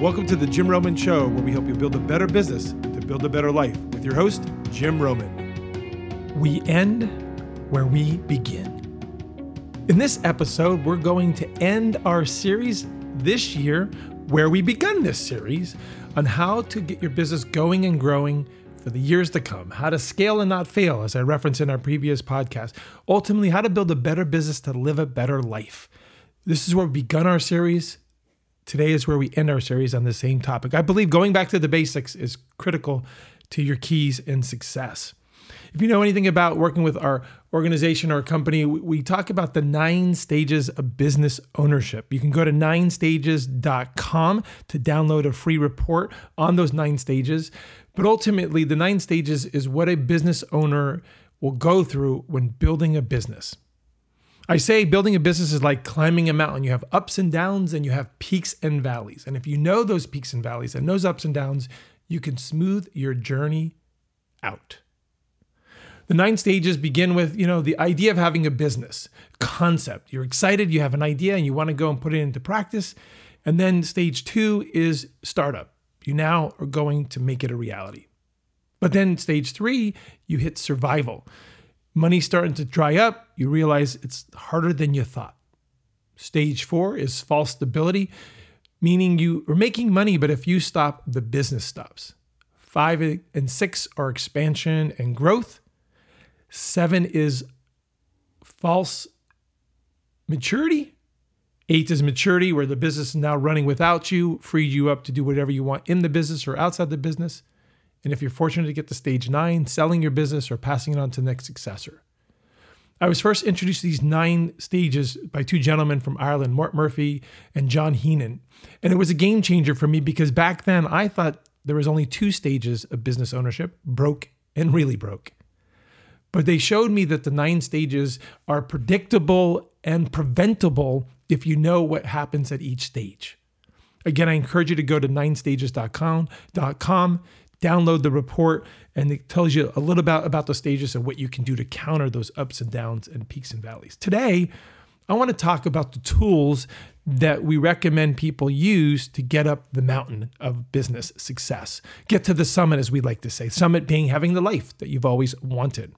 Welcome to the Jim Roman Show, where we help you build a better business to build a better life with your host, Jim Roman. We end where we begin. In this episode, we're going to end our series this year where we begun this series on how to get your business going and growing for the years to come, how to scale and not fail, as I referenced in our previous podcast. Ultimately, how to build a better business to live a better life. This is where we begun our series. Today is where we end our series on the same topic. I believe going back to the basics is critical to your keys in success. If you know anything about working with our organization or company, we talk about the nine stages of business ownership. You can go to ninestages.com to download a free report on those nine stages. But ultimately, the nine stages is what a business owner will go through when building a business. I say building a business is like climbing a mountain. You have ups and downs and you have peaks and valleys. And if you know those peaks and valleys and those ups and downs, you can smooth your journey out. The nine stages begin with, you know, the idea of having a business concept. You're excited, you have an idea and you want to go and put it into practice. And then stage 2 is startup. You now are going to make it a reality. But then stage 3, you hit survival Money's starting to dry up. You realize it's harder than you thought. Stage four is false stability, meaning you are making money, but if you stop, the business stops. Five and six are expansion and growth. Seven is false maturity. Eight is maturity, where the business is now running without you, freed you up to do whatever you want in the business or outside the business. And if you're fortunate to get to stage nine, selling your business or passing it on to the next successor. I was first introduced to these nine stages by two gentlemen from Ireland, Mort Murphy and John Heenan. And it was a game changer for me because back then I thought there was only two stages of business ownership broke and really broke. But they showed me that the nine stages are predictable and preventable if you know what happens at each stage. Again, I encourage you to go to ninestages.com download the report and it tells you a little about, about the stages and what you can do to counter those ups and downs and peaks and valleys. Today, I want to talk about the tools that we recommend people use to get up the mountain of business success. Get to the summit, as we like to say. Summit being having the life that you've always wanted.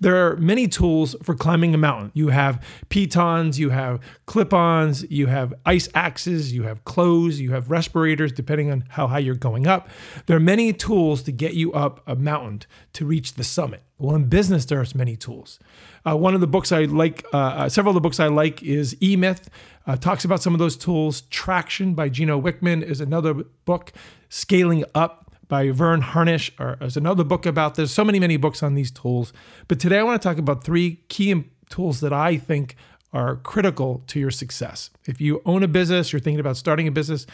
There are many tools for climbing a mountain. You have pitons, you have clip ons, you have ice axes, you have clothes, you have respirators, depending on how high you're going up. There are many tools to get you up a mountain to reach the summit. Well, in business, there's many tools. Uh, one of the books I like, uh, uh, several of the books I like is E Myth, uh, talks about some of those tools. Traction by Gino Wickman is another book. Scaling Up by Verne Harnish, or there's another book about this. So many, many books on these tools. But today I want to talk about three key tools that I think are critical to your success. If you own a business, you're thinking about starting a business,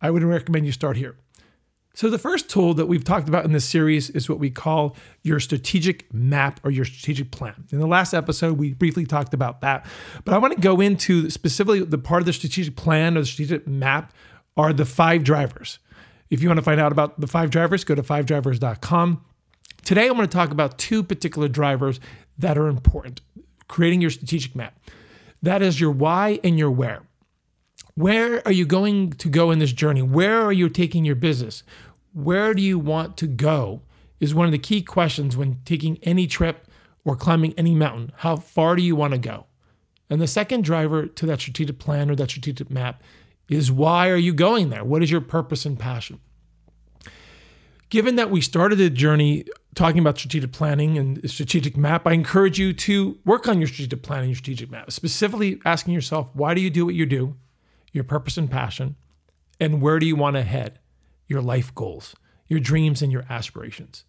I would recommend you start here. So, the first tool that we've talked about in this series is what we call your strategic map or your strategic plan. In the last episode, we briefly talked about that, but I want to go into specifically the part of the strategic plan or the strategic map are the five drivers. If you want to find out about the five drivers, go to fivedrivers.com. Today, I'm going to talk about two particular drivers that are important creating your strategic map. That is your why and your where. Where are you going to go in this journey? Where are you taking your business? Where do you want to go? Is one of the key questions when taking any trip or climbing any mountain. How far do you want to go? And the second driver to that strategic plan or that strategic map is why are you going there? What is your purpose and passion? Given that we started the journey talking about strategic planning and strategic map, I encourage you to work on your strategic planning, your strategic map, specifically asking yourself, why do you do what you do? Your purpose and passion, and where do you want to head? Your life goals, your dreams, and your aspirations.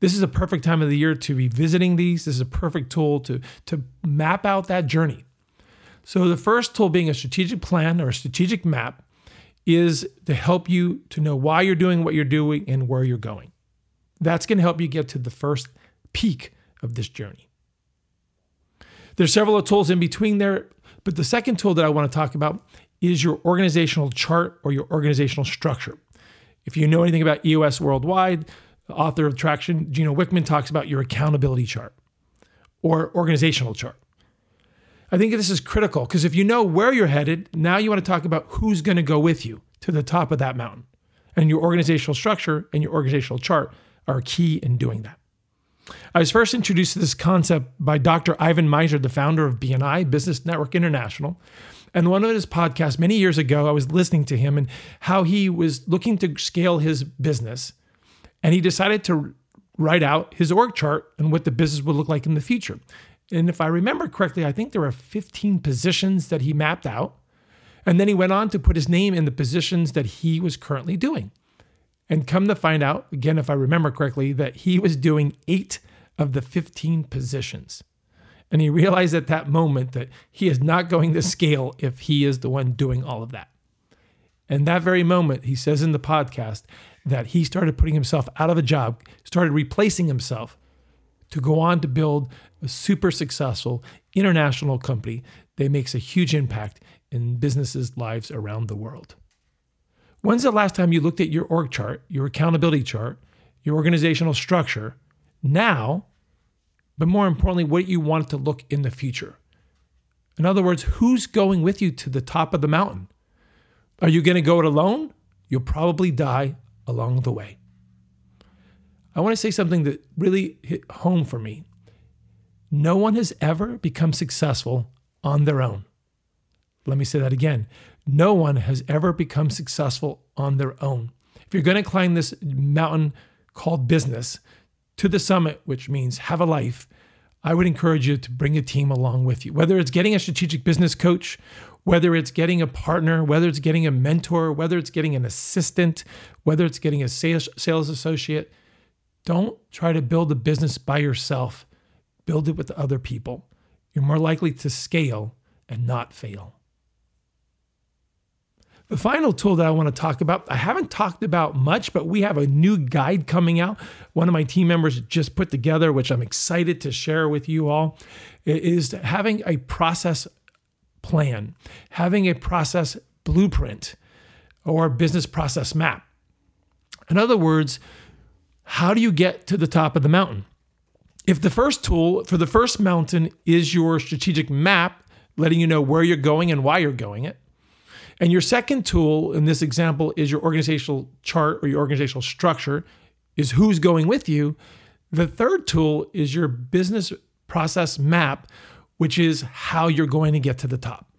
This is a perfect time of the year to be visiting these. This is a perfect tool to, to map out that journey. So, the first tool being a strategic plan or a strategic map is to help you to know why you're doing what you're doing and where you're going. That's going to help you get to the first peak of this journey. There's several tools in between there, but the second tool that I want to talk about is your organizational chart or your organizational structure. If you know anything about EOS Worldwide, author of Traction, Gino Wickman, talks about your accountability chart or organizational chart. I think this is critical because if you know where you're headed, now you want to talk about who's going to go with you to the top of that mountain. And your organizational structure and your organizational chart are key in doing that. I was first introduced to this concept by Dr. Ivan Misner, the founder of BNI, Business Network International. And one of his podcasts many years ago, I was listening to him and how he was looking to scale his business. And he decided to write out his org chart and what the business would look like in the future. And if I remember correctly, I think there were 15 positions that he mapped out. And then he went on to put his name in the positions that he was currently doing. And come to find out, again, if I remember correctly, that he was doing eight of the 15 positions. And he realized at that moment that he is not going to scale if he is the one doing all of that. And that very moment, he says in the podcast that he started putting himself out of a job, started replacing himself to go on to build a super successful international company that makes a huge impact in businesses' lives around the world. When's the last time you looked at your org chart, your accountability chart, your organizational structure, now, but more importantly, what you want it to look in the future? In other words, who's going with you to the top of the mountain? Are you going to go it alone? You'll probably die along the way. I want to say something that really hit home for me. No one has ever become successful on their own. Let me say that again. No one has ever become successful on their own. If you're going to climb this mountain called business to the summit, which means have a life, I would encourage you to bring a team along with you. Whether it's getting a strategic business coach, whether it's getting a partner, whether it's getting a mentor, whether it's getting an assistant, whether it's getting a sales, sales associate, don't try to build a business by yourself. Build it with other people. You're more likely to scale and not fail. The final tool that I want to talk about, I haven't talked about much, but we have a new guide coming out. One of my team members just put together, which I'm excited to share with you all, is having a process plan, having a process blueprint or business process map. In other words, how do you get to the top of the mountain? If the first tool for the first mountain is your strategic map, letting you know where you're going and why you're going it, and your second tool in this example is your organizational chart or your organizational structure, is who's going with you. The third tool is your business process map, which is how you're going to get to the top.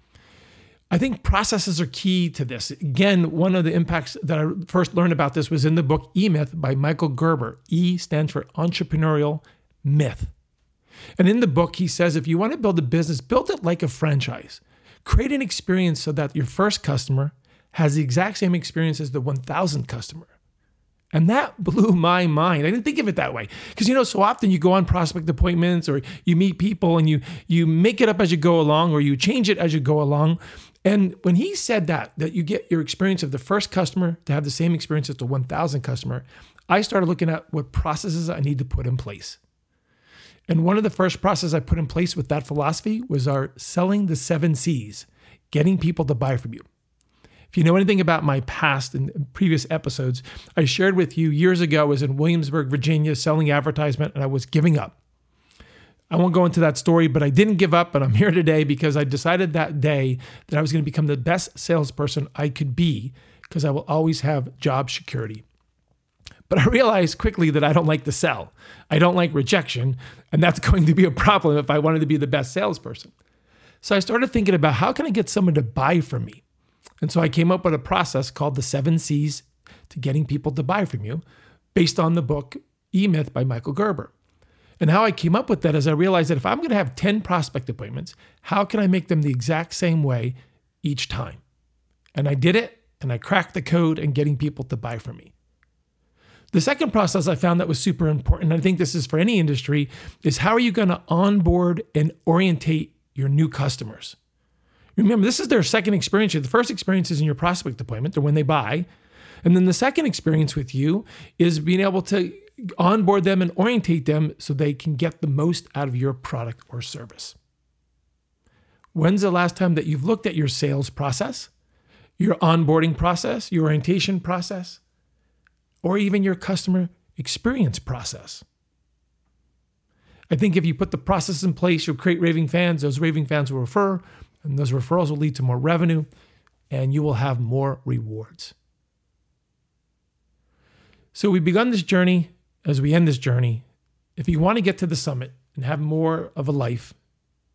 I think processes are key to this. Again, one of the impacts that I first learned about this was in the book E Myth by Michael Gerber. E stands for entrepreneurial myth. And in the book, he says if you want to build a business, build it like a franchise. Create an experience so that your first customer has the exact same experience as the 1000th customer. And that blew my mind. I didn't think of it that way. Because you know, so often you go on prospect appointments or you meet people and you you make it up as you go along or you change it as you go along. And when he said that, that you get your experience of the first customer to have the same experience as the 1000 customer, I started looking at what processes I need to put in place. And one of the first processes I put in place with that philosophy was our selling the seven C's, getting people to buy from you. If you know anything about my past and previous episodes, I shared with you years ago, I was in Williamsburg, Virginia, selling advertisement, and I was giving up. I won't go into that story, but I didn't give up, and I'm here today because I decided that day that I was going to become the best salesperson I could be because I will always have job security. But I realized quickly that I don't like to sell. I don't like rejection, and that's going to be a problem if I wanted to be the best salesperson. So I started thinking about how can I get someone to buy from me? And so I came up with a process called the seven C's to getting people to buy from you based on the book E Myth by Michael Gerber. And how I came up with that is I realized that if I'm going to have 10 prospect appointments, how can I make them the exact same way each time? And I did it and I cracked the code in getting people to buy from me. The second process I found that was super important, and I think this is for any industry, is how are you going to onboard and orientate your new customers? Remember, this is their second experience. The first experience is in your prospect appointment or when they buy. And then the second experience with you is being able to onboard them and orientate them so they can get the most out of your product or service. When's the last time that you've looked at your sales process, your onboarding process, your orientation process, or even your customer experience process. I think if you put the process in place, you'll create raving fans. Those raving fans will refer, and those referrals will lead to more revenue. and you will have more rewards. So we've begun this journey as we end this journey. If you want to get to the summit and have more of a life,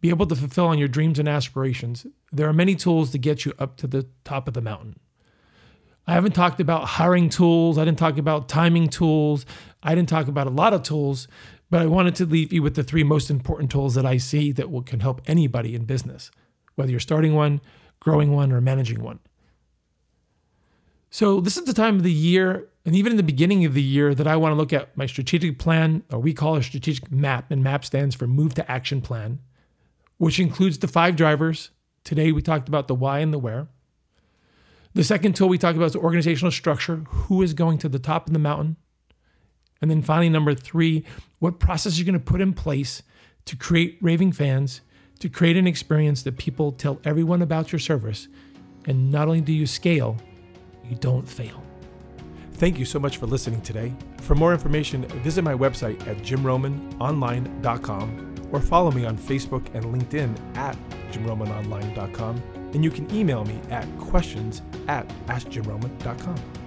be able to fulfill on your dreams and aspirations, there are many tools to get you up to the top of the mountain. I haven't talked about hiring tools. I didn't talk about timing tools. I didn't talk about a lot of tools, but I wanted to leave you with the three most important tools that I see that will, can help anybody in business, whether you're starting one, growing one, or managing one. So, this is the time of the year, and even in the beginning of the year, that I want to look at my strategic plan, or we call a strategic map, and MAP stands for Move to Action Plan, which includes the five drivers. Today, we talked about the why and the where. The second tool we talked about is organizational structure who is going to the top of the mountain? And then finally, number three, what process are you're going to put in place to create raving fans, to create an experience that people tell everyone about your service. And not only do you scale, you don't fail. Thank you so much for listening today. For more information, visit my website at jimromanonline.com or follow me on Facebook and LinkedIn at jimromanonline.com. And you can email me at questions at askjimroman.com.